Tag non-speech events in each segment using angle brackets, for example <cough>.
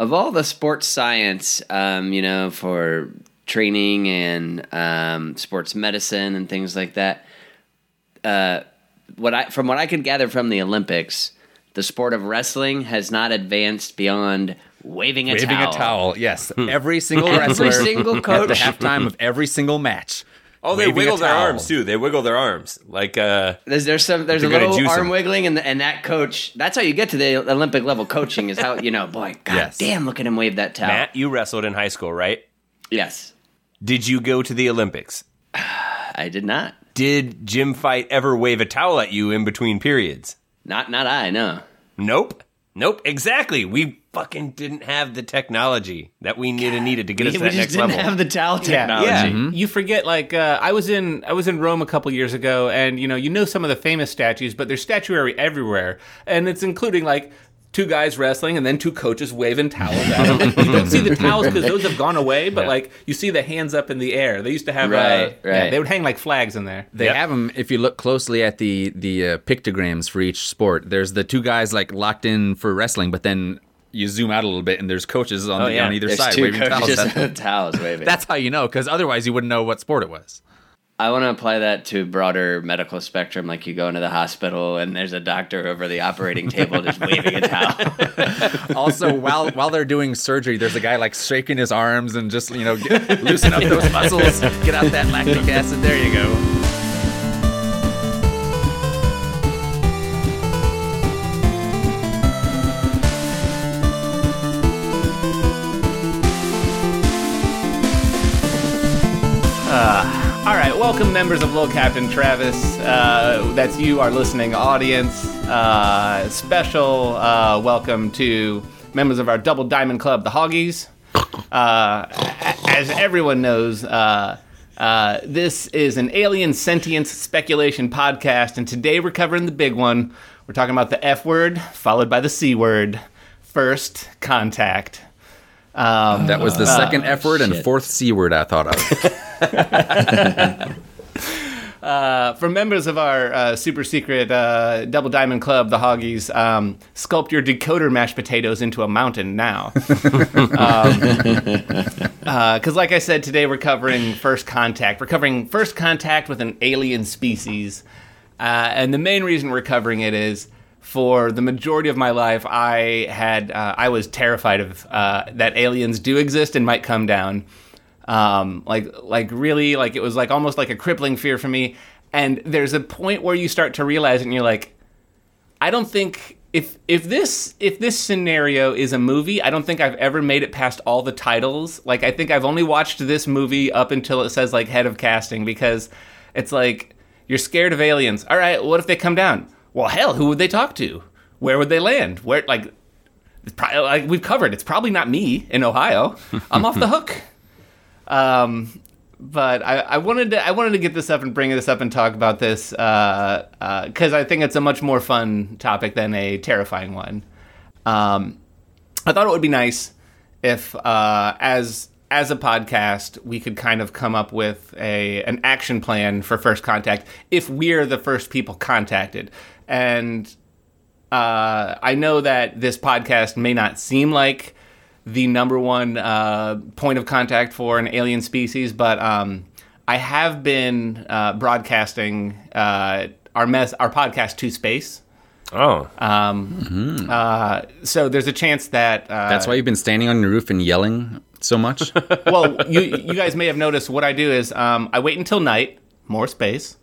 of all the sports science, um, you know, for training and um, sports medicine and things like that, uh, what I from what I could gather from the Olympics, the sport of wrestling has not advanced beyond waving a Waving towel. a towel, yes. Every single wrestler Every single at coach. the halftime of every single match. Oh, they wiggle their arms too. They wiggle their arms like uh There's there's some there's a little arm arm 'em. wiggling and the, and that coach. That's how you get to the Olympic level coaching. Is how you know, boy, <laughs> god Yes. damn, look at him wave that towel. Matt. You wrestled in high school, right? Yes, Did you go to the Olympics? <sighs> I did not. Did Jim Fight ever wave a towel at you in between periods? Not not I. No. Nope. Nope. Exactly. We fucking didn't have the technology that we needed needed to get us we to that just next didn't level. have the towel technology. Yeah. You forget, like uh, I was in I was in Rome a couple years ago, and you know you know some of the famous statues, but there's statuary everywhere, and it's including like two guys wrestling and then two coaches waving towels at them. <laughs> you don't see the towels because those have gone away, but like you see the hands up in the air. They used to have uh, Right, yeah, they would hang like flags in there. They Yep. have them. If you look closely at the the uh, pictograms for each sport, there's the two guys like locked in for wrestling, but then you zoom out a little bit and there's coaches on, oh, the, yeah. on either There's side two waving towels. That's, towels <laughs> waving. that's how you know, because otherwise you wouldn't know what sport it was. I want to apply that to broader medical spectrum. Like you go into the hospital and there's a doctor over the operating table just <laughs> waving a towel. <laughs> Also, while while they're doing surgery, there's a guy like shaking his arms and just you know get, loosen up those muscles, get out that lactic acid. There you go. All right, welcome members of Little Captain Travis. Uh, that's you, our listening audience. Uh, special uh, welcome to members of our Double Diamond Club, the Hoggies. Uh, as everyone knows, uh, uh, this is an alien sentience speculation podcast, and today we're covering the big one. We're talking about the F word followed by the C word. First contact. Um, That was the second F word and shit. fourth C word I thought of. <laughs> for members of our uh, super secret uh, Double Diamond Club, the Hoggies, um, sculpt your decoder mashed potatoes into a mountain now. <laughs> Because, like I said, today we're covering First Contact. We're covering First Contact with an alien species. Uh, and the main reason we're covering it is for the majority of my life, I had uh, I was terrified of uh, that aliens do exist and might come down um, like like really like it was like almost like a crippling fear for me. And there's a point where you start to realize it and you're like i don't think if if this if this scenario is a movie i don't think i've ever made it past all the titles. Like i think i've only watched this movie up until it says like head of casting because it's like you're scared of aliens. All right what if they come down? Well hell who would they talk to? Where would they land? Where like it's probably, like we've covered. It's probably not me in ohio. <laughs> I'm off the hook um, but I, I wanted to I wanted to get this up and bring this up and talk about this because uh, uh I think it's a much more fun topic than a terrifying one. Um, I thought it would be nice if, uh, as as a podcast, we could kind of come up with a an action plan for first contact if we're the first people contacted. And uh, I know that this podcast may not seem like the number one uh, point of contact for an alien species, but um, I have been uh, broadcasting uh, our mess our podcast to space. Oh, Um, uh, so there's a chance that uh, That's why you've been standing on your roof and yelling so much. <laughs> well, you you guys may have noticed what I do is um, I wait until night, more space.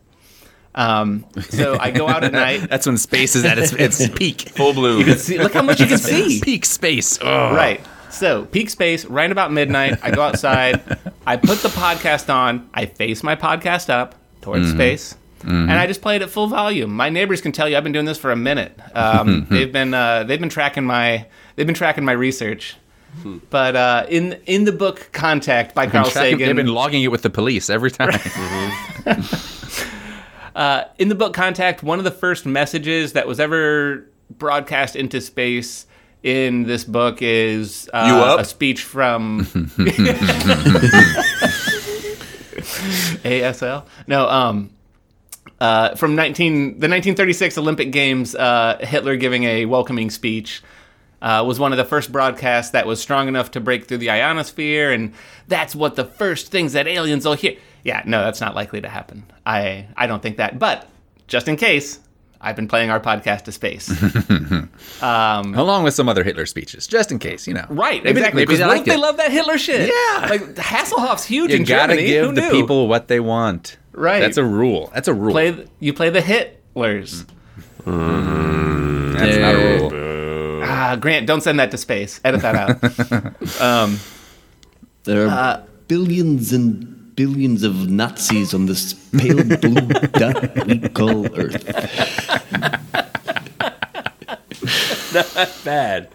Um, so I go out at <laughs> night. That's when space is at its, its peak. full bloom. See, look how much you can see. Peak space. Oh. Right. So peak space, right about midnight. I go outside. I put the podcast on. I face my podcast up towards space, and I just play it at full volume. My neighbors can tell you I've been doing this for a minute. Um, <laughs> they've been uh, they've been tracking my they've been tracking my research. But uh, in in the book Contact by Carl Tracking- Sagan, They've been logging it with the police every time. <laughs> in the book Contact, one of the first messages that was ever broadcast into space in this book is uh, a speech from <laughs> ASL. No, um, uh, from 19 the 1936 Olympic Games, uh, Hitler giving a welcoming speech. Uh, was one of the first broadcasts that was strong enough to break through the ionosphere, and that's what the first things that aliens will hear. Yeah, no, that's not likely to happen. I I don't think that. But just in case, I've been playing our podcast to space. <laughs> Um, Along with some other Hitler speeches, just in case, you know. right, Maybe- exactly. maybe Because they what they love that Hitler shit? Yeah. like Hasselhoff's huge in computing. You in gotta Germany. give Who the knew? people what they want. Right. That's a rule. That's a rule. play. th- You play the Hitlers. Mm. Mm. That's not a rule. Ah, Grant, don't send that to space. Edit that out. <laughs> Um, there are uh, billions and billions of Nazis on this pale blue dot we call Earth. Not bad.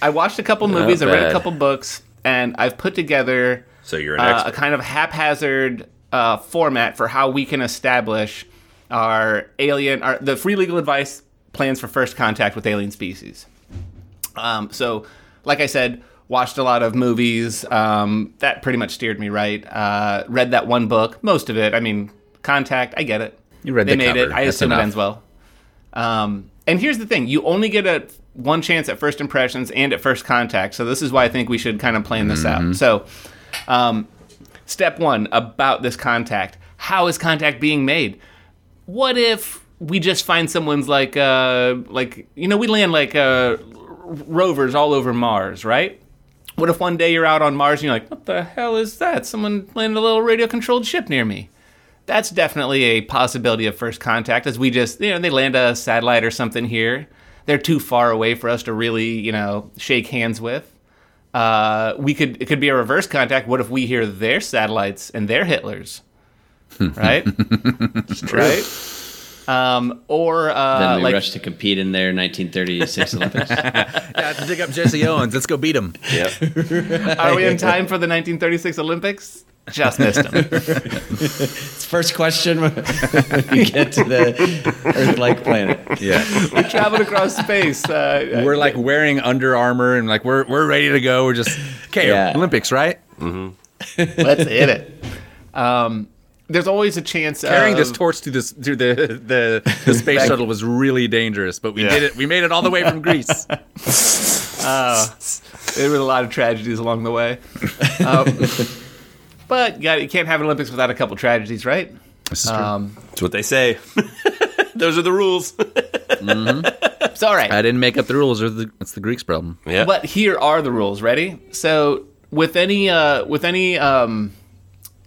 I watched a couple movies. I read a couple books, and I've put together So you're an uh, a kind of haphazard uh, format for how we can establish our alien, our, the free legal advice plans for first contact with alien species. Um, so, like I said, watched a lot of movies. Um, that pretty much steered me right. Uh, read that one book, most of it. I mean, Contact. I get it. You read they the made it. I That's assume it ends well. Um, and here's the thing: you only get a one chance at first impressions and at first contact. So this is why I think we should kind of plan this Mm-hmm. out. So, um, step one about this contact: how is contact being made? What if we just find someone's like, uh, like you know, we land like uh, rovers all over Mars, right? What if one day you're out on Mars and you're like, what the hell is that? Someone landed a little radio controlled ship near me. That's definitely a possibility of first contact as we just you know they land a satellite or something here. They're too far away for us to really you know shake hands with. Uh, we could it could be a reverse contact. What if we hear their satellites and their hitlers? Right? <laughs> Right um, or uh, Then we like rush to compete in their 1936 <laughs> Olympics. Yeah, to dig up Jesse Owens. Let's go beat him. Yep. are we in time for the 1936 olympics just missed them <laughs> First question when <laughs> we get to the Earth-like planet. Yeah. we traveled across space uh, we're like wearing Under Armour and like we're we're ready to go. We're just okay. Yeah. Olympics, right? let's hit it um, there's always a chance Carrying of, this torch to this to the the, the space shuttle was really dangerous, but we Yeah. did it. We made it all the way from <laughs> Greece. There were a lot of tragedies along the way. <laughs> Um, but you, got, you can't have an Olympics without a couple tragedies, right? This is true. Um, That's what they say. <laughs> Those are the rules. it's all right. I didn't make up the rules. Or the, it's the Greeks' problem. yeah. But here are the rules. Ready? So with any uh, with any um, with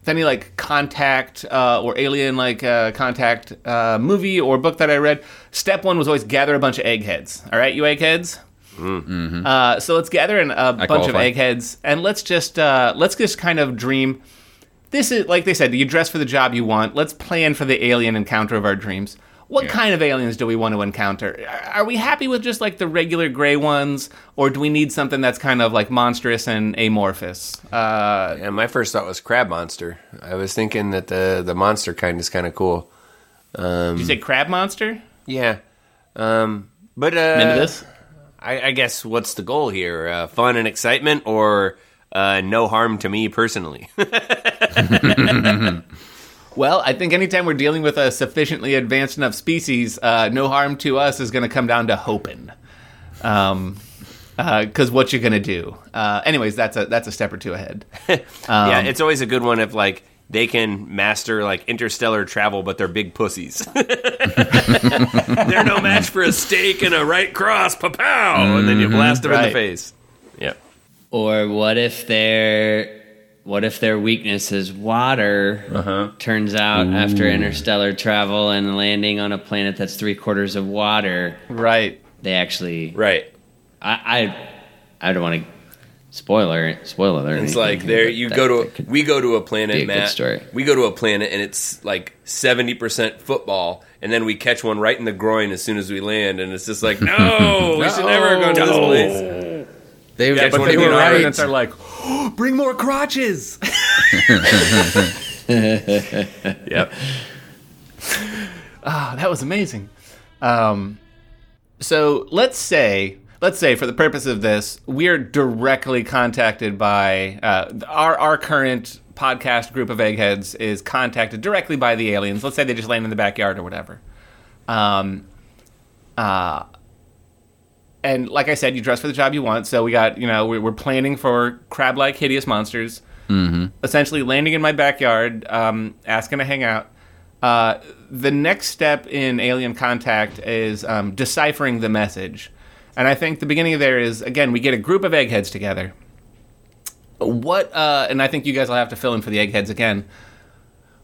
any like contact uh, or alien like uh, contact uh, movie or book that I read, step one was always gather a bunch of eggheads. All right, you eggheads. Uh, so let's gather in a bunch of eggheads and let's just uh, let's just kind of dream. This is like they said, you dress for the job you want. Let's plan for the alien encounter of our dreams. What kind of aliens do we want to encounter? Are- we happy with just like the regular gray ones, or do we need something that's kind of like monstrous and amorphous? Uh, And my first thought was crab monster. I was thinking that the the monster kind is kind of cool. did you say crab monster? Yeah. Um, but uh, into this? I, I guess what's the goal here? Uh, fun and excitement, or uh, no harm to me personally? <laughs> <laughs> Well, I think anytime we're dealing with a sufficiently advanced enough species, uh, no harm to us is going to come down to hoping. Um, because what you're going to do. Uh, anyways, that's a that's a step or two ahead. <laughs> yeah, it's always a good one if like they can master like interstellar travel, but they're big pussies. <laughs> they're no match for a steak and a right cross, pow pow, and then you blast them in the face. Yeah. Or what if their what if their weakness is water? Uh-huh. Turns out after interstellar travel and landing on a planet that's three quarters of water, Right. they actually. Right. I I, I don't want to spoiler spoiler it. It's anything, like there you that- go to we go to a planet, a Matt. We go to a planet and it's like seventy percent football, and then we catch one right in the groin as soon as we land, and it's just like, <laughs> no, we should never go to this place. They, Yeah, but but they they were were right. Residents are like, "Oh, bring more crotches. <laughs> Yep. Ah, that was amazing. Um, so let's say, let's say, for the purpose of this, we're directly contacted by uh, our our current podcast group of eggheads is contacted directly by the aliens. Let's say they just land in the backyard or whatever. Um, uh, and like I said, you dress for the job you want. So we got, you know, we- we're planning for crab-like hideous monsters, mm-hmm. essentially landing in my backyard, um, asking to hang out. Uh, the next step in Alien Contact is um, deciphering the message, and I think the beginning of there is again we get a group of eggheads together. What, uh, and I think you guys will have to fill in for the eggheads again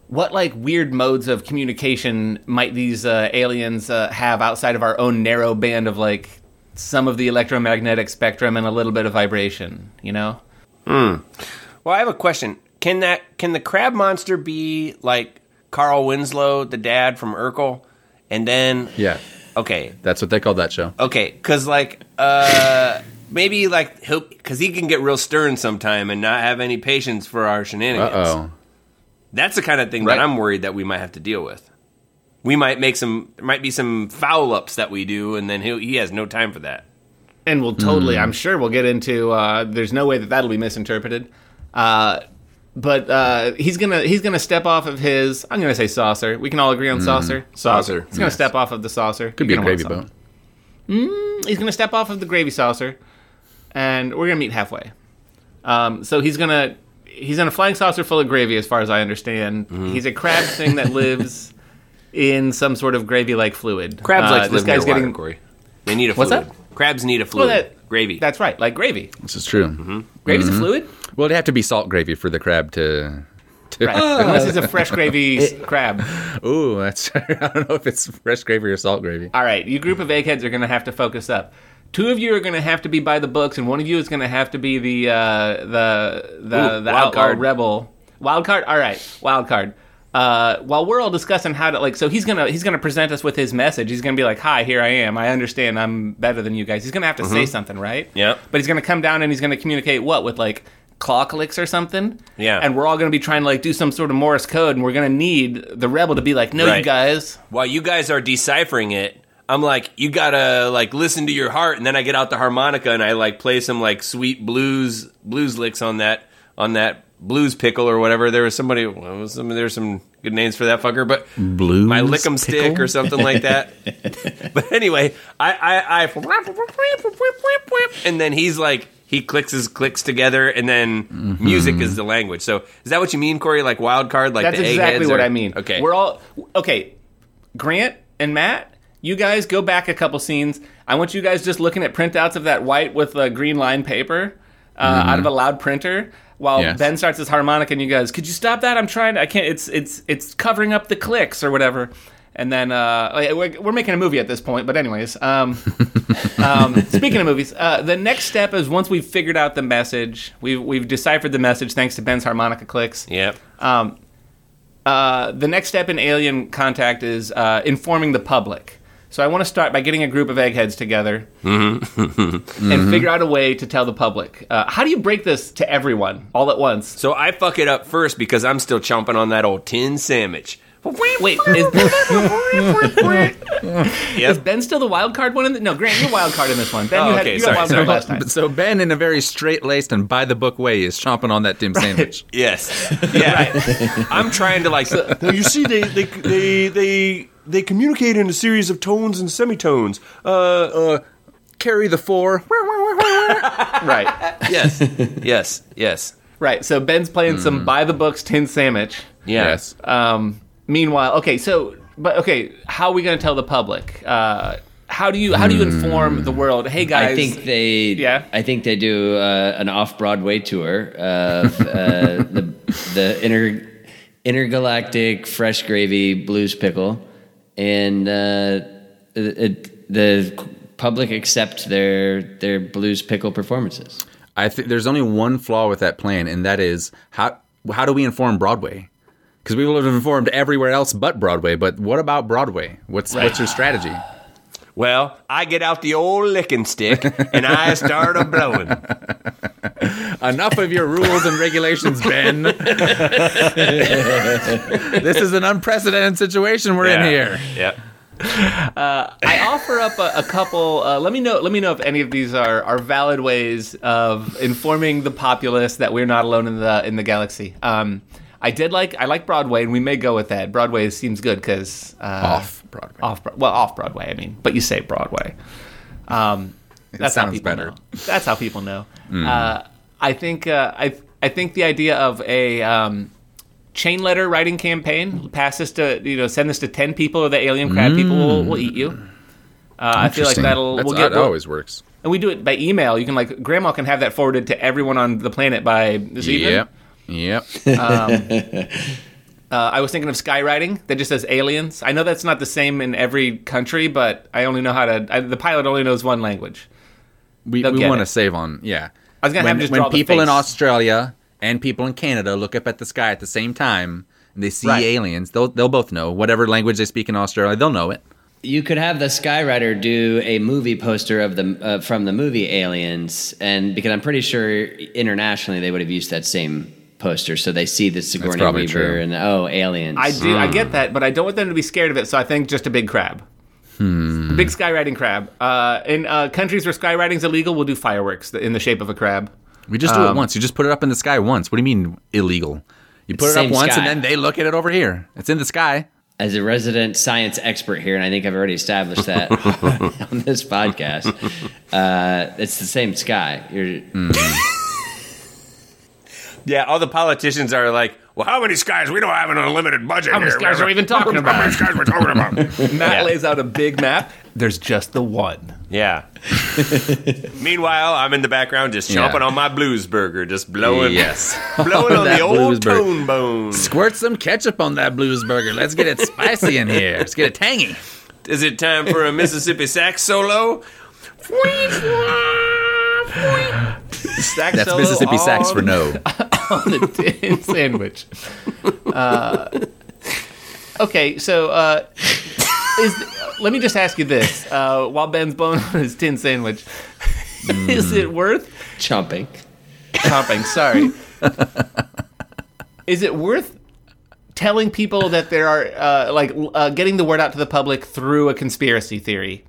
what like weird modes of communication might these uh, aliens uh, have outside of our own narrow band of like some of the electromagnetic spectrum and a little bit of vibration you know Well, I have a question. Can that can the crab monster be like Carl Winslow, the dad from Urkel, and then Yeah, okay, that's what they called that show. okay, because like uh maybe like he'll because he can get real stern sometime and not have any patience for our shenanigans. oh. That's the kind of thing Right. that I'm worried that we might have to deal with. We might make some there might be some foul ups that we do, and then he he has no time for that. and we'll totally i'm sure we'll get into uh, there's no way that that'll be misinterpreted uh, but uh, he's gonna he's gonna step off of his i'm gonna say saucer we can all agree on saucer Saucer, he's gonna yes. step off of the saucer Could You're be a gravy something. boat. he's gonna step off of the gravy saucer, and we're gonna meet halfway. Um, so he's gonna he's in a flying saucer full of gravy, as far as I understand. Mm-hmm. He's a crab thing that <laughs> lives in some sort of gravy-like fluid. Crabs Uh, like to this live near guy's water, getting. Corey. They need a What's fluid. that? Crabs need a Well, fluid. that Gravy. That's right, like gravy. This is true. Mm-hmm. Gravy's a fluid, Well, it'd have to be salt gravy for the crab to. to right? <laughs> Unless it's a fresh gravy <laughs> s- crab. Ooh, that's. <laughs> I don't know if it's fresh gravy or salt gravy. All right, you group of eggheads are going to have to focus up. Two of you are going to have to be by the books, and one of you is going to have to be the uh, the the, Ooh, the wild outlaw card. rebel wild card. All right, wild card. Uh, while we're all discussing how to like, so he's gonna he's gonna present us with his message. He's gonna be like, "Hi, here I am. I understand. I'm better than you guys." He's gonna have to say something, right? Yep. But he's gonna come down and he's gonna communicate what with like claw clicks or something. Yeah. And we're all gonna be trying to like do some sort of Morse code, and we're gonna need the rebel to be like, "No, you guys." While you guys are deciphering it, I'm like, you gotta like listen to your heart, and then I get out the harmonica and I like play some like sweet blues blues licks on that on that blues pickle or whatever. There was somebody, what was some there's some good names for that fucker, but Blues my lick'em stick or something like that. <laughs> but anyway, I I, I and then he's like. He clicks his clicks together, and then Mm-hmm. music is the language. So, is that what you mean, Corey? Like wild card, like That's the exactly eggheads what are- I mean. Okay, We're all okay. Grant and Matt, you guys go back a couple scenes. I want you guys just looking at printouts of that white with a green line paper uh, out of a loud printer. While Yes. Ben starts his harmonica, and you guys, could you stop that? I'm trying. To, I can't. It's it's it's covering up the clicks or whatever. And then uh, we're, we're making a movie at this point. But anyways, um, <laughs> um, speaking of movies, uh, the next step is once we've figured out the message, we've we've deciphered the message thanks to Ben's harmonica clicks. Yep. Um, uh, the next step in alien contact is uh, informing the public. So I want to start by getting a group of eggheads together <laughs> and figure out a way to tell the public. Uh, how do you break this to everyone all at once? So I fuck it up first because I'm still chomping on that old tin sandwich. Wait, is, <laughs> is Yep. Ben still the wild card one? In the, no, Grant, you're wild card in this one. Ben, Oh, you had, okay, you sorry, had wild sorry. card last time. So Ben, in a very straight laced and by the book way, is chomping on that dim sandwich. Yes. Yeah. <laughs> I'm trying to like. Now you see, they they they they they communicate in a series of tones and semitones. Uh, Uh, carry the four. <laughs> Right, yes, <laughs> yes, yes. right. So Ben's playing Hmm. some by the books tin sandwich. Yeah. Yes. Um, meanwhile, okay, so but okay, how are we going to tell the public? Uh, how do you how do you inform the world? Hey guys, I think they. Yeah? I think they do uh, an off Broadway tour of uh, <laughs> the the inter intergalactic fresh gravy blues pickle, and uh, it, the public accept their their blues pickle performances. I think there's only one flaw with that plan, and that is how how do we inform Broadway? Because we will have informed everywhere else but Broadway. But what about Broadway? What's what's your strategy? Well, I get out the old licking stick and I <laughs> start a blowing. Enough of your rules and regulations, Ben. <laughs> this is an unprecedented situation we're in here. Yeah. I offer up a, a couple. Uh, let me know. Let me know if any of these are, are valid ways of informing the populace that we're not alone in the in the galaxy. Um, I did like I like Broadway, and we may go with that. Broadway seems good because uh, Off Broadway. off well off Broadway. I mean, but you say Broadway. Um, That's how sounds people better. know. That's how people know. Uh, I think uh, I I think the idea of a um, chain letter writing campaign, pass this to you know send this to ten people, or the alien crab people will, will eat you. Uh, I feel like that'll That's, we'll get that always works. and we do it by email. You can like grandma can have that forwarded to everyone on the planet by this evening. Yep. Yep. <laughs> Uh, I was thinking of skywriting that just says aliens. I know that's not the same in every country, but I only know how to. I, the pilot only knows one language. We, They'll we want to save on yeah. I was gonna when, have just when draw the people in. Australia and people in Canada look up at the sky at the same time and they see Right. aliens, they'll they'll both know whatever language they speak in Australia, they'll know it. You could have the Skywriter do a movie poster of the uh, from the movie Aliens, and because I'm pretty sure internationally they would have used that same poster, so they see the Sigourney Weaver true. and oh, aliens. I do. I get that, but I don't want them to be scared of it. So I think just a big crab. A big skywriting crab. Uh, in uh, countries where skywriting's illegal, we'll do fireworks in the shape of a crab. We just do it once. You just put it up in the sky once. What do you mean illegal? You put it up once sky. and then they look at it over here. It's in the sky. As a resident science expert here, and I think I've already established that <laughs> <laughs> on this podcast, uh, it's the same sky. You're, Yeah, all the politicians are like, well, how many skies? We don't have an unlimited budget How many here. skies are we even talking about? How many about? skies we're talking about? <laughs> Matt Yeah. lays out a big map. There's just the one. yeah. <laughs> Meanwhile, I'm in the background just Yeah. chomping on my blues burger, just blowing, Yes. <laughs> blowing on That the old burger. tone bone. Squirt some ketchup on that blues burger. Let's get it spicy in here. Let's get it tangy. Is it time for a Mississippi sax solo? Sax That's solo Mississippi all sax for no. On the <laughs> tin sandwich. Uh, okay, so uh, is let me just ask you this: uh, while Ben's blowing on his tin sandwich, <laughs> is it worth chomping. chomping? Sorry, is it worth telling people that there are uh, like uh, getting the word out to the public through a conspiracy theory?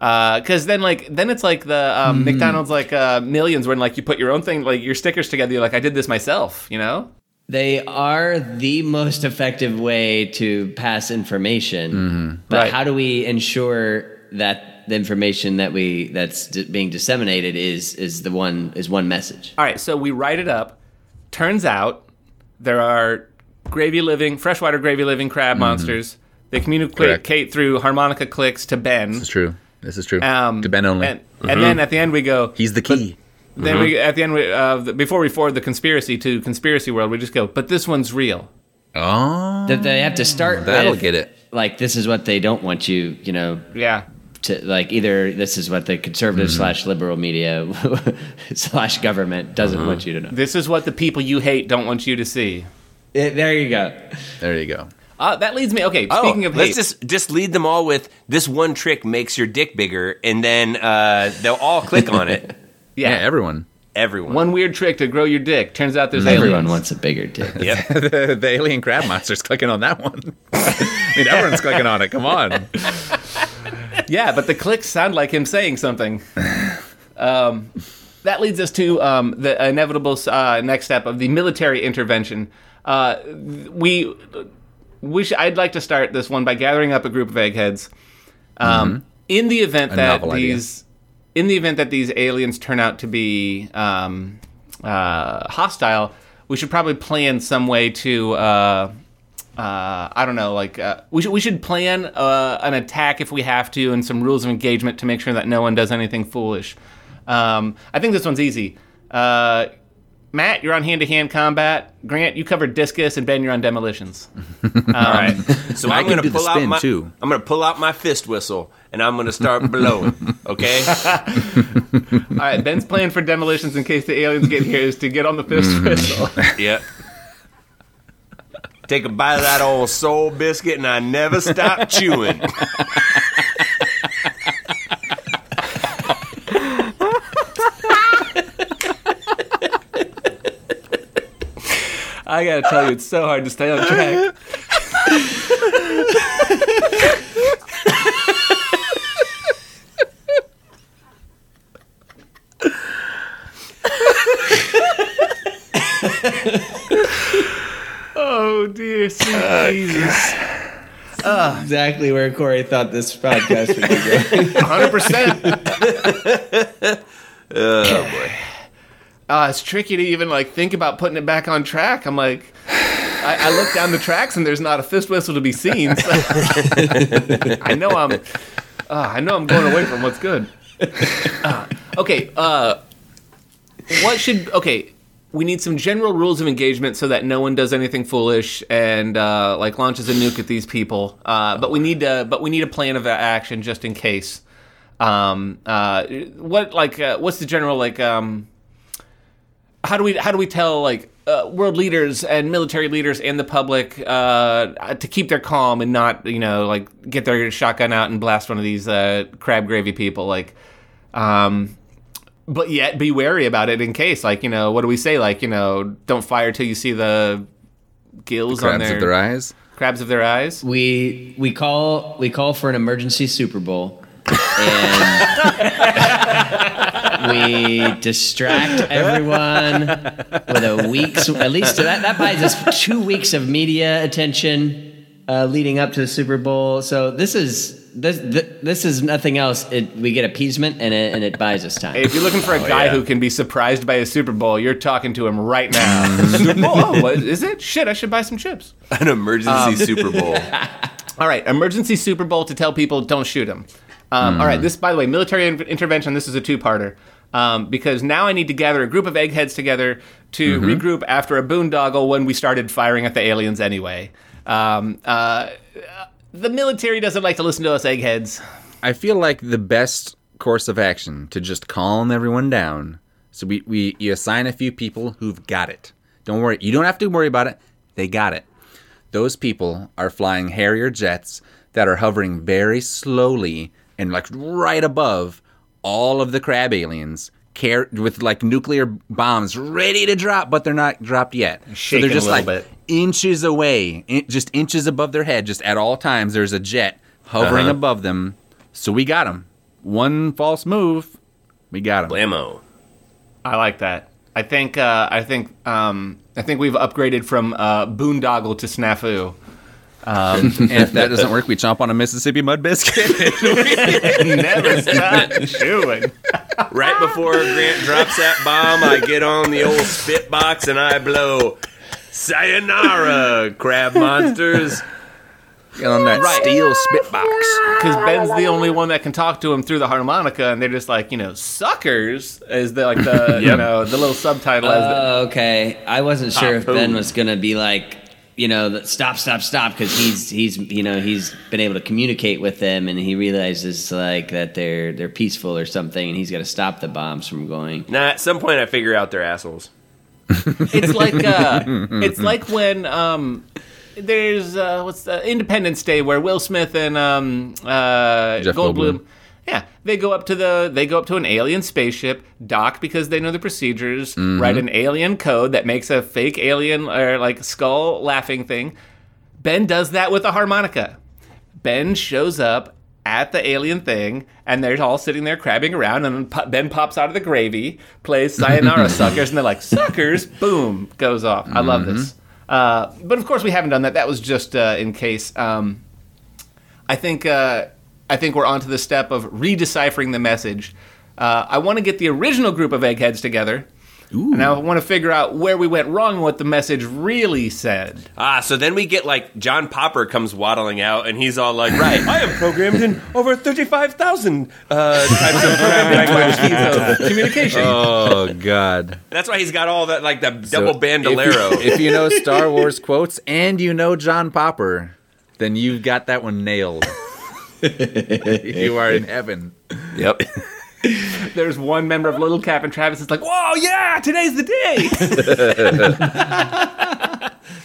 Because then, like, then it's like the um, McDonald's like uh, millions when like you put your own thing, like your stickers together. You're like, I did this myself, you know. They are the most effective way to pass information. But Right. how do we ensure that the information that we that's d- being disseminated is is the one is one message? All right, so we write it up. Turns out there are gravy living, freshwater gravy living crab monsters. They communicate Correct. through harmonica clicks to Ben. This is true. This is true. Um, to Ben only. And, and then at the end we go. He's the key. Then we at the end we, uh, before we forward the conspiracy to conspiracy world, we just go. But this one's real. Oh, That they have to start. that'll with, get it. Like this is what they don't want you. You know, Yeah. to like either this is what the conservative slash liberal media <laughs> slash government doesn't want you to know. This is what the people you hate don't want you to see. Eh, there you go. There you go. Uh, that leads me. Okay, Oh, speaking of let's hate, just just lead them all with this one trick makes your dick bigger, and then uh, they'll all click on it. <laughs> Yeah, yeah, everyone. Everyone. one weird trick to grow your dick. Turns out there's Everyone aliens. wants a bigger dick. Yep. <laughs> the, the alien crab monster's clicking on that one. <laughs> I mean, everyone's clicking on it. Come on. Yeah, but the clicks sound like him saying something. Um, that leads us to um, the inevitable uh, next step of the military intervention. Uh, we, we sh- I'd like to start this one by gathering up a group of eggheads. Um, In the event that novel idea. these, in the event that these aliens turn out to be um, uh, hostile, we should probably plan some way to. Uh, uh, I don't know, like uh, we should we should plan uh, an attack if we have to, and some rules of engagement to make sure that no one does anything foolish. Um, I think this one's easy. Matt, you're on hand-to-hand combat. Grant, you covered discus, and Ben, you're on demolitions. <laughs> All right. So I I'm gonna pull out my too. I'm gonna pull out my fist whistle and I'm gonna start blowing. <laughs> Okay. All right, Ben's plan for demolitions in case the aliens get here is to get on the fist mm. whistle. <laughs> yep. Take a bite of that old soul biscuit and I never stop chewing. I gotta tell you, it's so hard to stay on track. <laughs> oh dear, sweet oh, Jesus! exactly where Corey thought this podcast would be going. <laughs> Hundred percent. <laughs> Oh boy. Uh, it's tricky to even like think about putting it back on track. I'm like, I, I look down the tracks and there's not a fist whistle to be seen. So <laughs> I know I'm, uh, I know I'm going away from what's good. Uh, okay, uh, what should okay? We need some general rules of engagement so that no one does anything foolish and uh, like launches a nuke at these people. Uh, but we need to, but we need a plan of action just in case. Um, uh, what like what's the general like? Um, how do we how do we tell like uh, world leaders and military leaders and the public uh, to keep their calm and not you know like get their shotgun out and blast one of these uh, crab gravy people like um but yet be wary about it in case like you know what do we say? Like you know don't fire till you see the gills on Crabs their, of their eyes. crabs of their eyes? We we call we call for an emergency Super Bowl, and <laughs> we distract everyone with a week's at least that that buys us two weeks of media attention uh, leading up to the Super Bowl. So this is this this, this is nothing else. It, we get appeasement and it and it buys us time. if you're looking for a guy yeah. who can be surprised by a Super Bowl, you're talking to him right now. Super Bowl? Oh, what, is it? Shit, I should buy some chips. An emergency Super Bowl. <laughs> All right, emergency Super Bowl to tell people don't shoot him. Um, All right, this, by the way, military in- intervention. This is a two-parter um, because now I need to gather a group of eggheads together to regroup after a boondoggle when we started firing at the aliens anyway. Um, uh, the military doesn't like to listen to us eggheads. I feel like the best course of action to just calm everyone down. So we, we you assign a few people who've got it. Don't worry. You don't have to worry about it. They got it. Those people are flying Harrier jets that are hovering very slowly and like right above all of the crab aliens care with like nuclear bombs ready to drop, but they're not dropped yet. so they're a just little like bit. inches away, in- just inches above their head, just at all times. There's a jet hovering Uh-huh. above them. So we got them. One false move, we got them. Blammo. I like that. I think uh, I think um, I think we've upgraded from uh, boondoggle to snafu. Um, <laughs> and if that doesn't work, we chomp on a Mississippi mud biscuit. <laughs> Never stop chewing. Right before Grant drops that bomb, I get on the old spit box and I blow. Sayonara, crab monsters. Get on that right. steel spit box. Because Ben's the only one that can talk to him through the harmonica, and they're just like, you know, suckers is the like the <laughs> you know the little subtitle as the, Oh, okay. I wasn't sure if Ben was gonna be like, you know, the, stop, stop, stop, because he's he's you know he's been able to communicate with them, and he realizes like that they're they're peaceful or something, and he's got to stop the bombs from going. Nah, at some point I figure out they're assholes. <laughs> it's like uh, <laughs> it's like when um, there's uh, what's the Independence Day where Will Smith and um, uh, Jeff Goldblum. Goldblum. Yeah, they go up to the they go up to an alien spaceship, dock because they know the procedures, Mm-hmm. write an alien code that makes a fake alien or like skull laughing thing. Ben does that with a harmonica. Ben shows up at the alien thing, and they're all sitting there crabbing around, and Ben pops out of the gravy, plays Sayonara <laughs> Suckers, and they're like, Suckers! Boom! Goes off. I love this. Uh, but of course, we haven't done that. That was just uh, in case. Um, I think uh, I think we're onto the step of redeciphering the message. Uh, I want to get the original group of eggheads together. And I want to figure out where we went wrong and what the message really said. Ah, so then we get like John Popper comes waddling out and he's all like, right, I am programmed in over 35,000 uh, types of programming <laughs> languages. So, communication. Oh God! That's why he's got all that, like the double bandolero. If you, if you know Star <laughs> Wars quotes and you know John Popper, then you've got that one nailed. You are in heaven. yep. <laughs> There's one member of Little Cap and Travis is like, "Whoa, yeah, today's the day."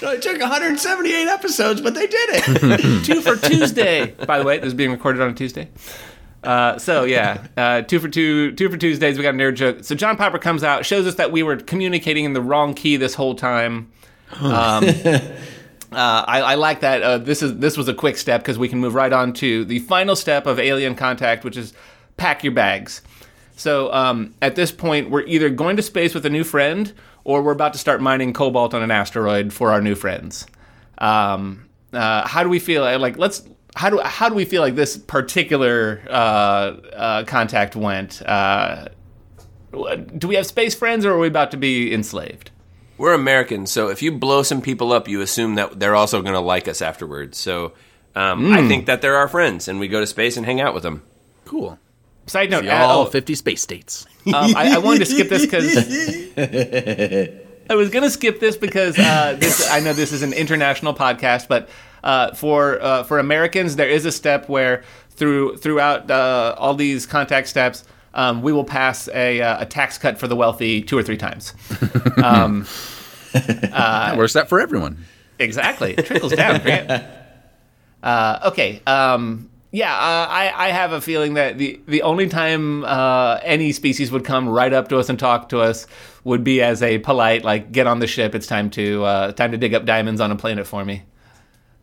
<laughs> <laughs> it took 178 episodes, but they did it. two for Tuesday. By the way, this is being recorded on a Tuesday. Uh, so yeah, uh, two for two, two for Tuesdays. We got a nerd joke. So John Popper comes out, shows us that we were communicating in the wrong key this whole time. Um, uh, I, I like that. Uh, this is this was a quick step because we can move right on to the final step of alien contact, which is pack your bags. So um, at this point, we're either going to space with a new friend, or we're about to start mining cobalt on an asteroid for our new friends. Um, uh, how do we feel? uh, Like, let's how do how do we feel like this particular uh, uh, contact went? Do we have space friends, or are we about to be enslaved? We're Americans, so if you blow some people up, you assume that they're also going to like us afterwards. So um, I think that they're our friends, and we go to space and hang out with them. Cool. Side note: All 50 space states. um, I, I wanted to skip this because <laughs> I was gonna skip this because uh, this I know this is an international podcast, but uh, for uh, for Americans, there is a step where through throughout uh, all these contact steps, um, we will pass a, uh, a tax cut for the wealthy two or three times. Um, <laughs> that works out for everyone. Exactly. It trickles down, Grant. Uh, okay. Um, yeah, uh, I, I have a feeling that the, the only time uh, any species would come right up to us and talk to us would be as a polite, like, get on the ship. It's time to uh, time to dig up diamonds on a planet for me.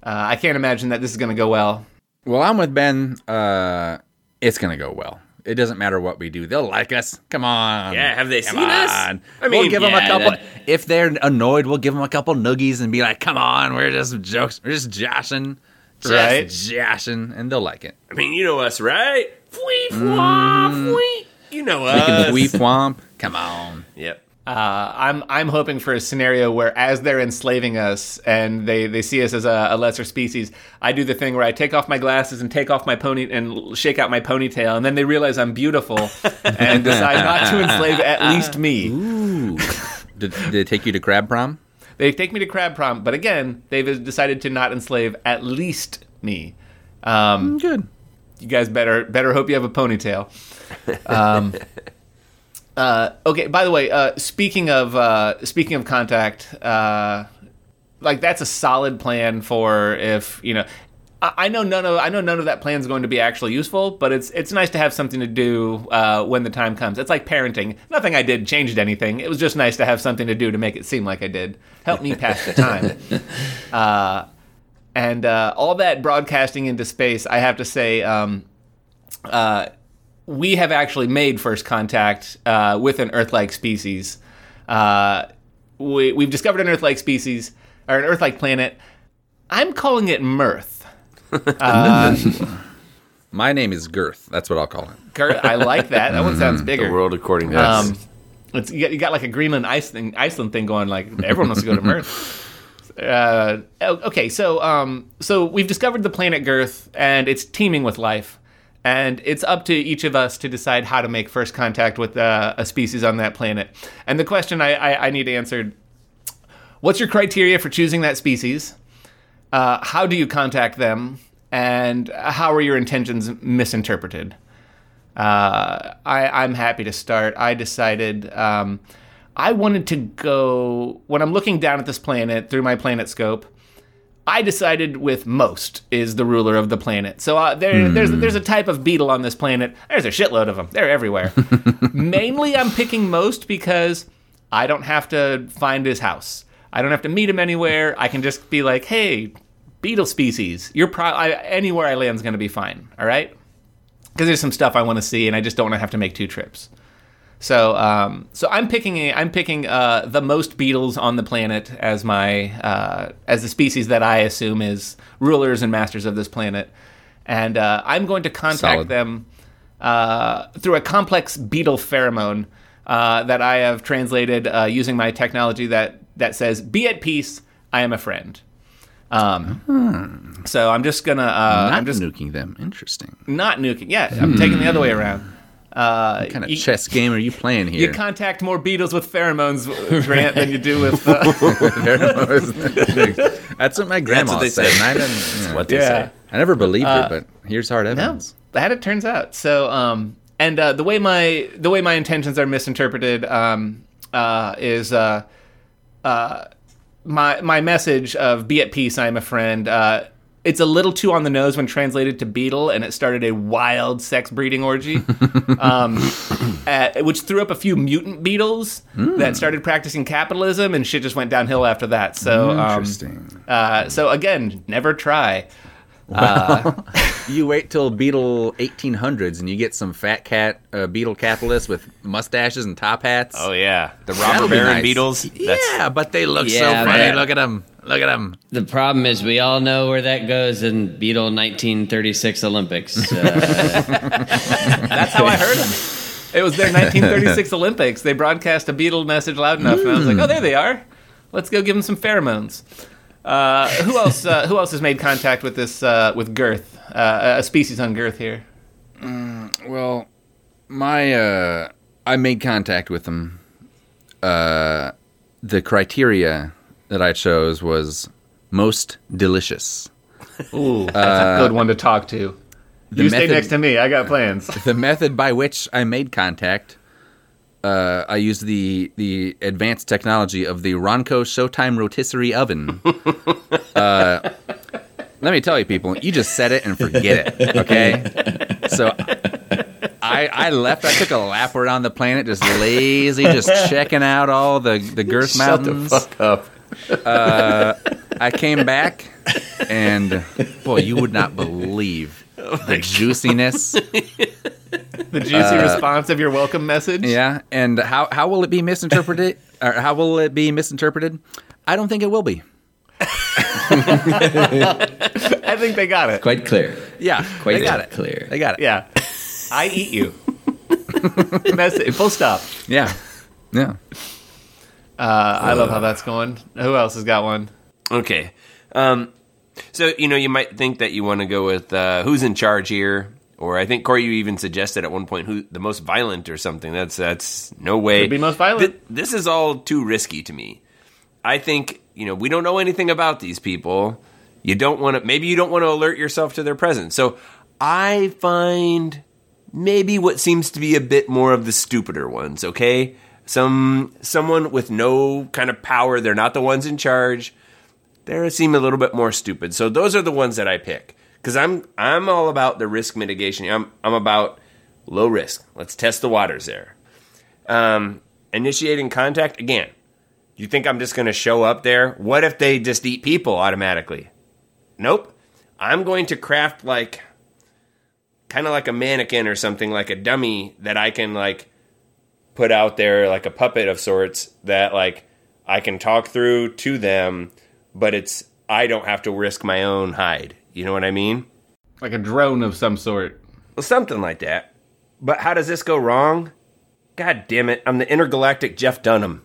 Uh, I can't imagine that this is going to go well. Well, I'm with Ben. Uh, it's going to go well. It doesn't matter what we do. They'll like us. Come on. Yeah, have they Come seen us? on. I we'll mean, give them a couple. that- If they're annoyed, we'll give them a couple noogies and be like, "Come on, we're just jokes. We're just joshing, just Right. joshing," and they'll like it. I mean, you know us, right? Fwee, fwah, mm. fwee. You know We us. can weep womp. Come on. Yep. Uh, I'm I'm hoping for a scenario where as they're enslaving us and they, they see us as a, a lesser species, I do the thing where I take off my glasses and take off my pony and shake out my ponytail, and then they realize I'm beautiful <laughs> and decide not to enslave at least me. Ooh. did, did they take you to crab prom? They take me to crab prom, but again, they've decided to not enslave at least me. Um, Good. you guys better better hope you have a ponytail. Um, <laughs> uh, okay. By the way, uh, speaking of uh, speaking of contact, uh, like that's a solid plan for if you know. I I know none of I know none of that plan is going to be actually useful, but it's it's nice to have something to do uh, when the time comes. It's like parenting. Nothing I did changed anything. It was just nice to have something to do to make it seem like I did. Help me pass the time. <laughs> uh, and uh, all that broadcasting into space, I have to say, um, uh, we have actually made first contact uh, with an Earth-like species. Uh, we, we've discovered an Earth-like species or an Earth-like planet. I'm calling it Mirth. <laughs> My name is Girth. That's what I'll call it. Gert, I like that. That one sounds bigger. The world according to us. Um, it's you got, you got like a Greenland ice thing, Iceland thing going. Like everyone wants to go to Mirth. Uh, okay, so um, so we've discovered the planet Girth, and it's teeming with life. And it's up to each of us to decide how to make first contact with uh, a species on that planet. And the question I, I, I need answered: What's your criteria for choosing that species? Uh, how do you contact them? And how are your intentions misinterpreted? Uh, I, I'm happy to start. I decided um, I wanted to go when I'm looking down at this planet through my planet scope. I decided with most is the ruler of the planet. So uh, there, there's there's a type of beetle on this planet. There's a shitload of them. They're everywhere. <laughs> Mainly, I'm picking most because I don't have to find his house. I don't have to meet him anywhere. I can just be like, "Hey, beetle species, you're pro- I, anywhere I land is going to be fine." All right because there's some stuff I want to see, and I just don't want to have to make two trips. So, um, so I'm picking a, I'm picking uh, the most beetles on the planet as my uh, as the species that I assume is rulers and masters of this planet, and uh, I'm going to contact Solid. them uh, through a complex beetle pheromone uh, that I have translated uh, using my technology that that says "Be at peace, I am a friend." Um, So I'm just gonna uh, Not I'm just nuking them. Interesting. not nuking. Yeah, I'm taking the other way around. Uh, What kind of you, chess game are you playing here? you contact more beetles with pheromones, Grant, than you do with. Uh, <laughs> That's what my grandma what said. say. I, didn't, yeah. what they yeah. say. I never believed her, but here's hard no, evidence. that it turns out. So, um, and uh, the way my the way my intentions are misinterpreted um, uh, is uh, uh, my my message of "Be at peace, I am a friend." Uh, it's a little too on the nose when translated to beetle, and it started a wild sex breeding orgy, <laughs> um, at, which threw up a few mutant beetles that started practicing capitalism, and shit just went downhill after that. So, um, Interesting. uh, so again, never try. <laughs> <laughs> You wait till Beetle 1800s and you get some fat cat uh, Beetle capitalists with mustaches and top hats. Oh yeah, the robber be baron nice. beetles. That's, yeah, but they look Yeah, so funny. Look at them. Look at him. The problem is we all know where that goes in Beetle 1936 Olympics. Uh, <laughs> That's how I heard them. It was their 1936 <laughs> Olympics. They broadcast a Beetle message loud enough, and I was like, "Oh, there they are. Let's go give them some pheromones." Uh, who else? Uh, who else has made contact with this uh, with Girth, uh, a species on Girth here? Well, my uh, I made contact with them. Uh, the criteria that I chose was most delicious. Ooh, that's a good one to talk to. You stay next to me. I got plans. <laughs> The method by which I made contact, uh, I used the the advanced technology of the Ronco Showtime rotisserie oven. <laughs> uh, let me tell you, people, you just set it and forget it. Okay, so. I, I left. I took a lap around the planet, just lazy, just checking out all the the girth mountains. Shut the fuck up. Uh, I came back, and boy, you would not believe the <laughs> juiciness. The juicy uh, response of your welcome message. Yeah, and how how will it be misinterpreted? <laughs> or how will it be misinterpreted? I don't think it will be. I think they got it. quite clear. Yeah, Quite they got it. clear. They got it. Yeah, I eat you. <laughs> Message. Full stop. Yeah, yeah. Uh, I love how that's going. Who else has got one? Okay. Um, so, you know, you might think that you want to go with uh, who's in charge here. Or I think Corey, you even suggested at one point who the most violent or something. That's that's no way. Could be most violent. Th- this is all too risky to me. I think you know we don't know anything about these people. You don't want to. Maybe you don't want to alert yourself to their presence. So I find maybe what seems to be a bit more of the stupider ones. Okay, some someone with no kind of power. They're not the ones in charge they seem a little bit more stupid. So those are the ones that I pick because I'm I'm all about the risk mitigation. I'm I'm about low risk. Let's test the waters there. Um, initiating contact again. You think I'm just going to show up there? What if they just eat people automatically? Nope. I'm going to craft like kind of like a mannequin or something like a dummy that I can like put out there like a puppet of sorts that like I can talk through to them, but it's I don't have to risk my own hide. You know what I mean? Like a drone of some sort. Well, something like that. But how does this go wrong? God damn it! I'm the intergalactic Jeff Dunham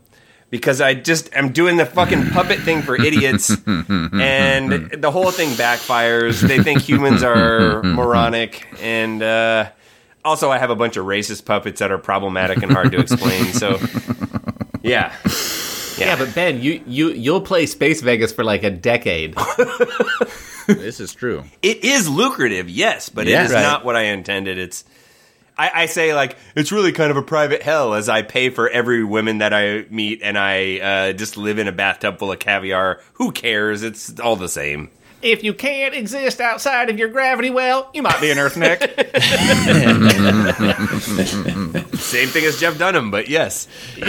because I just am doing the fucking puppet thing for idiots, <laughs> and the whole thing backfires. They think humans are <laughs> moronic, and uh, also I have a bunch of racist puppets that are problematic and hard to explain. So, <laughs> yeah. Yeah, but Ben, you you you'll play Space Vegas for like a decade. <laughs> This is true. It is lucrative, yes, but Yeah. it is Right. not what I intended. It's I, I say like it's really kind of a private hell as I pay for every woman that I meet and I uh, just live in a bathtub full of caviar. Who cares? It's all the same. If you can't exist outside of your gravity well, you might be an Earthneck. <laughs> Same thing as Jeff Dunham, but yes. Yep.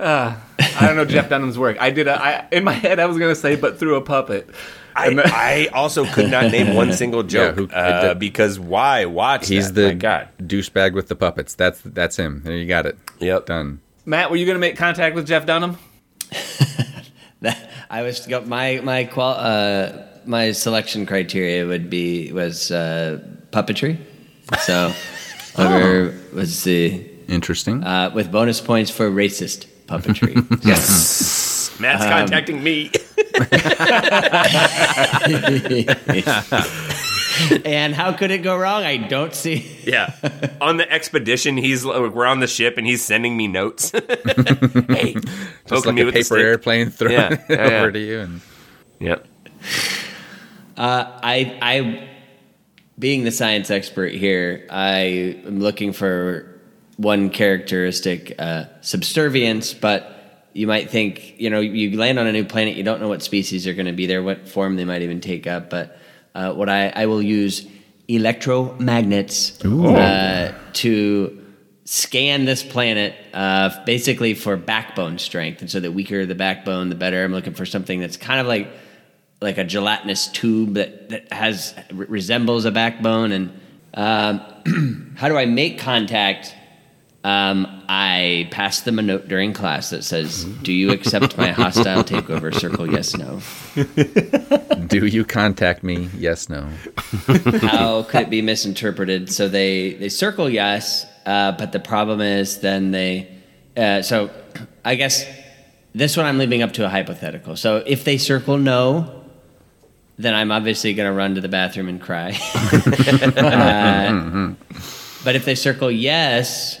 I don't know Jeff Dunham's work. I did. A, I in my head I was gonna say, but through a puppet. I, I also could not name one single <laughs> joke who- uh, because why watch He's that? the God. douchebag with the puppets. That's that's him. There you got it. Yep. Done. Matt, were you gonna make contact with Jeff Dunham? <laughs> That, I was my my qual uh, my selection criteria would be was uh, puppetry. So <laughs> whoever was the Interesting. uh, with bonus points for racist puppetry. <laughs> Yes, <laughs> Matt's contacting me. and how could it go wrong? I don't see. Yeah. on the expedition, he's like, we're on the ship and he's sending me notes. hey, Just poking like me a with the paper airplane thrown Yeah, yeah, yeah. over to you. And Yep. Uh, I, I, being the science expert here, I am looking for one characteristic, uh, subservience. But you might think, you know, you land on a new planet, you don't know what species are going to be there, what form they might even take up. But uh, what I, I will use electromagnets uh, to scan this planet uh, basically for backbone strength. And so the weaker the backbone, the better. I'm looking for something that's kind of like like a gelatinous tube that, that has re- resembles a backbone. And um, <clears throat> how do I make contact? Um, I pass them a note during class that says, "Do you accept my hostile takeover?" Circle yes, no. <laughs> Do you contact me? Yes, no. How could it be misinterpreted? So they they circle yes, uh, but the problem is then they. Uh, so <clears throat> I guess this one I'm leaving up to a hypothetical. So if they circle no, then I'm obviously going to run to the bathroom and cry. <laughs> <laughs> Uh, but if they circle yes,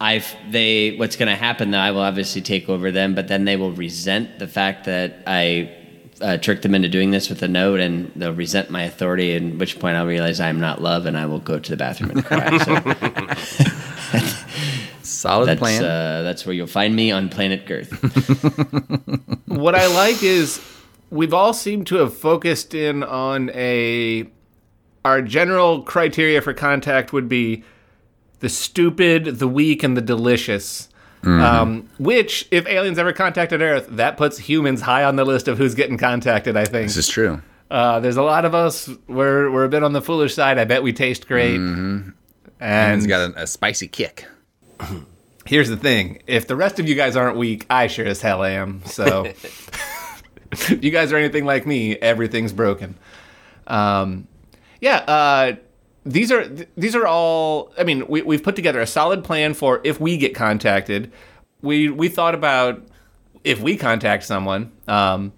I they what's going to happen though? I will obviously take over them, but then they will resent the fact that I uh, tricked them into doing this with a note, and they'll resent my authority. At which point I'll realize I am not love, and I will go to the bathroom and cry. So <laughs> Solid that's plan. uh, that's where you'll find me on Planet Girth. what I like is we've all seemed to have focused in on a. Our general criteria for contact would be the stupid, the weak, and the delicious. Um, which, if aliens ever contacted Earth, that puts humans high on the list of who's getting contacted. I think this is true. uh, there's a lot of us. We're we're a bit on the foolish side. I bet we taste great. And And it's got a, a spicy kick. here's the thing: if the rest of you guys aren't weak, I sure as hell am. So, <laughs> if you guys are anything like me, everything's broken. Um, yeah. Uh, these are th- these are all. I mean, we we've put together a solid plan for if we get contacted. We we thought about if we contact someone. Um,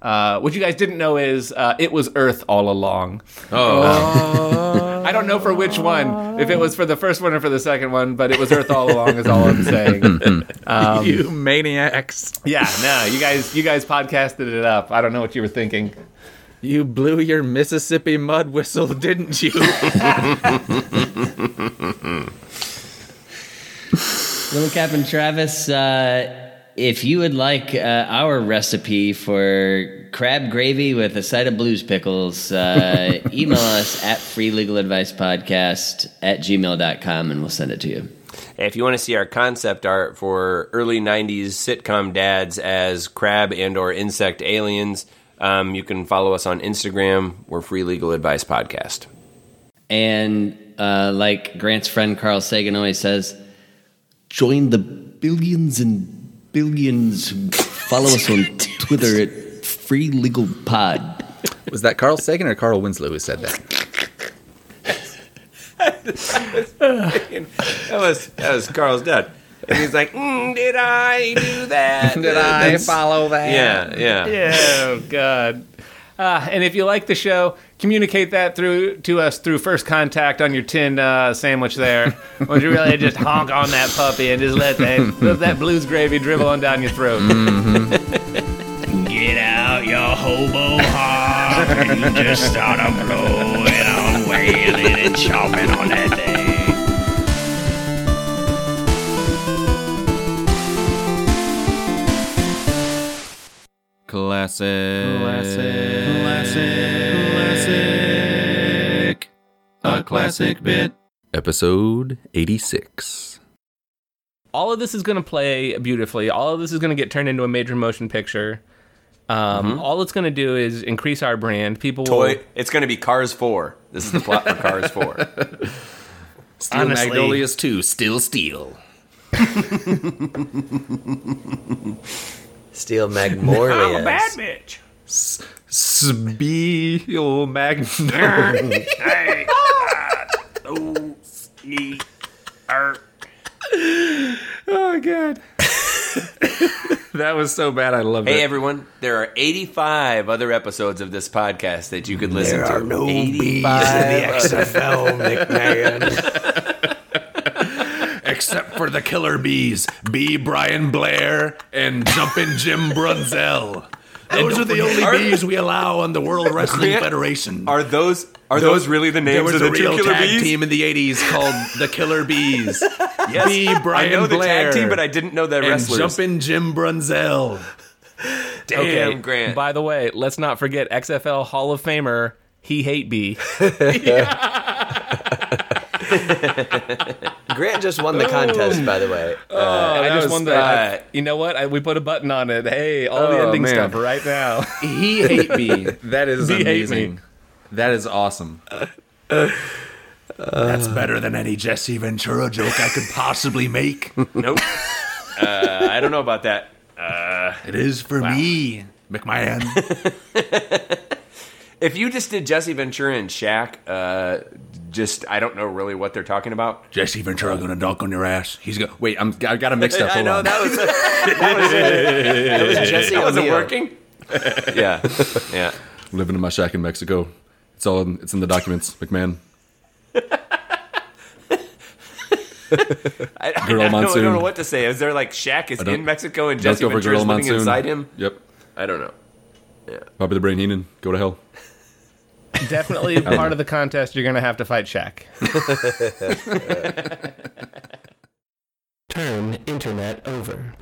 uh, what you guys didn't know is uh, it was Earth all along. Oh, I don't know for which one, if it was for the first one or for the second one, but it was Earth all along. Is all I'm saying. <laughs> Um, you maniacs. yeah, no, you guys, you guys podcasted it up. I don't know what you were thinking. You blew your Mississippi mud whistle, <laughs> didn't you? <laughs> Little Captain Travis, uh, if you would like uh, our recipe for crab gravy with a side of blues pickles, uh, <laughs> email us at freelegaladvicepodcast at gmail.com and we'll send it to you. if you want to see our concept art for early '90s sitcom dads as crab and or insect aliens, um, you can follow us on Instagram. We're Free Legal Advice Podcast. And uh, like Grant's friend Carl Sagan always says, join the billions and billions follow us on Twitter at Free Legal Pod. Was that Carl Sagan or Carl Winslow who said that? That was that was Carl's dad, and he's like, mm, "Did I do that? <laughs> did I follow that? Yeah, yeah. Oh God. Uh, and if you like the show, communicate that through to us through first contact on your tin uh, sandwich there. <laughs> Would you really just honk on that puppy and just let that <laughs> let that blues gravy dribble on down your throat? Get out your hobo hog and just start a blowing on, wailing and chomping on that thing. Classic. Classic. Classic. A classic bit. Episode 86. All of this is going to play beautifully. All of this is going to get turned into a major motion picture. Um, All it's going to do is increase our brand. People will It's going to be Cars Four. This is the plot for Cars Four. <laughs> Steel Honestly- Magnolias 2, Still Steel. <laughs> Steel Magnolias. Bad bitch. Steel Magnolias. Hey. Oh, sneak. God. <laughs> that was so bad, I loved hey it. everyone, there are 85 other episodes of this podcast that you could listen There to. are no bees in the XFL, McMahon. <laughs> Except for the killer bees, B. Brian Blair and Jumpin' Jim Brunzell. Those are the only bees we allow on the World <laughs> Wrestling Grant, Federation. Are those are those really the names of the a two real killer tag bees? team in the 80s called the Killer Bees. <laughs> Yes, B. Brian I know the Blair tag team, but I didn't know that and wrestlers. Jumpin' Jim Brunzell. Damn, Grant. By the way, let's not forget XFL Hall of Famer. He hate B. <laughs> <laughs> Grant just won the contest, by the way. Uh, I just won the. bad. you know what? I, we put a button on it. Hey, all the Oh, ending man. stuff right now. <laughs> He hate me. That is <laughs> He amazing. That is awesome. That's better than any Jesse Ventura joke I could possibly make. Nope. uh, I don't know about that. It is for me, McMahon. If you just did Jesse Ventura and Shaq, uh, just I don't know really what they're talking about. Jesse Ventura gonna dunk on your ass. He's go. Wait, I'm I got them mixed up. <laughs> I Hold know on. that was <laughs> that was, That was Jesse that wasn't working. <laughs> yeah, yeah. Living in my shack in Mexico. It's all in, it's in the documents, McMahon. I, I, Girl don't, I don't know what to say. Is there like Shaq is in Mexico and Jesse over Ventura is living Monsoon. inside him? Yep. I don't know. Yeah. Bobby the Brain Heenan, go to hell. Definitely <laughs> part of the contest. You're gonna have to fight Shaq. <laughs> Turn internet over.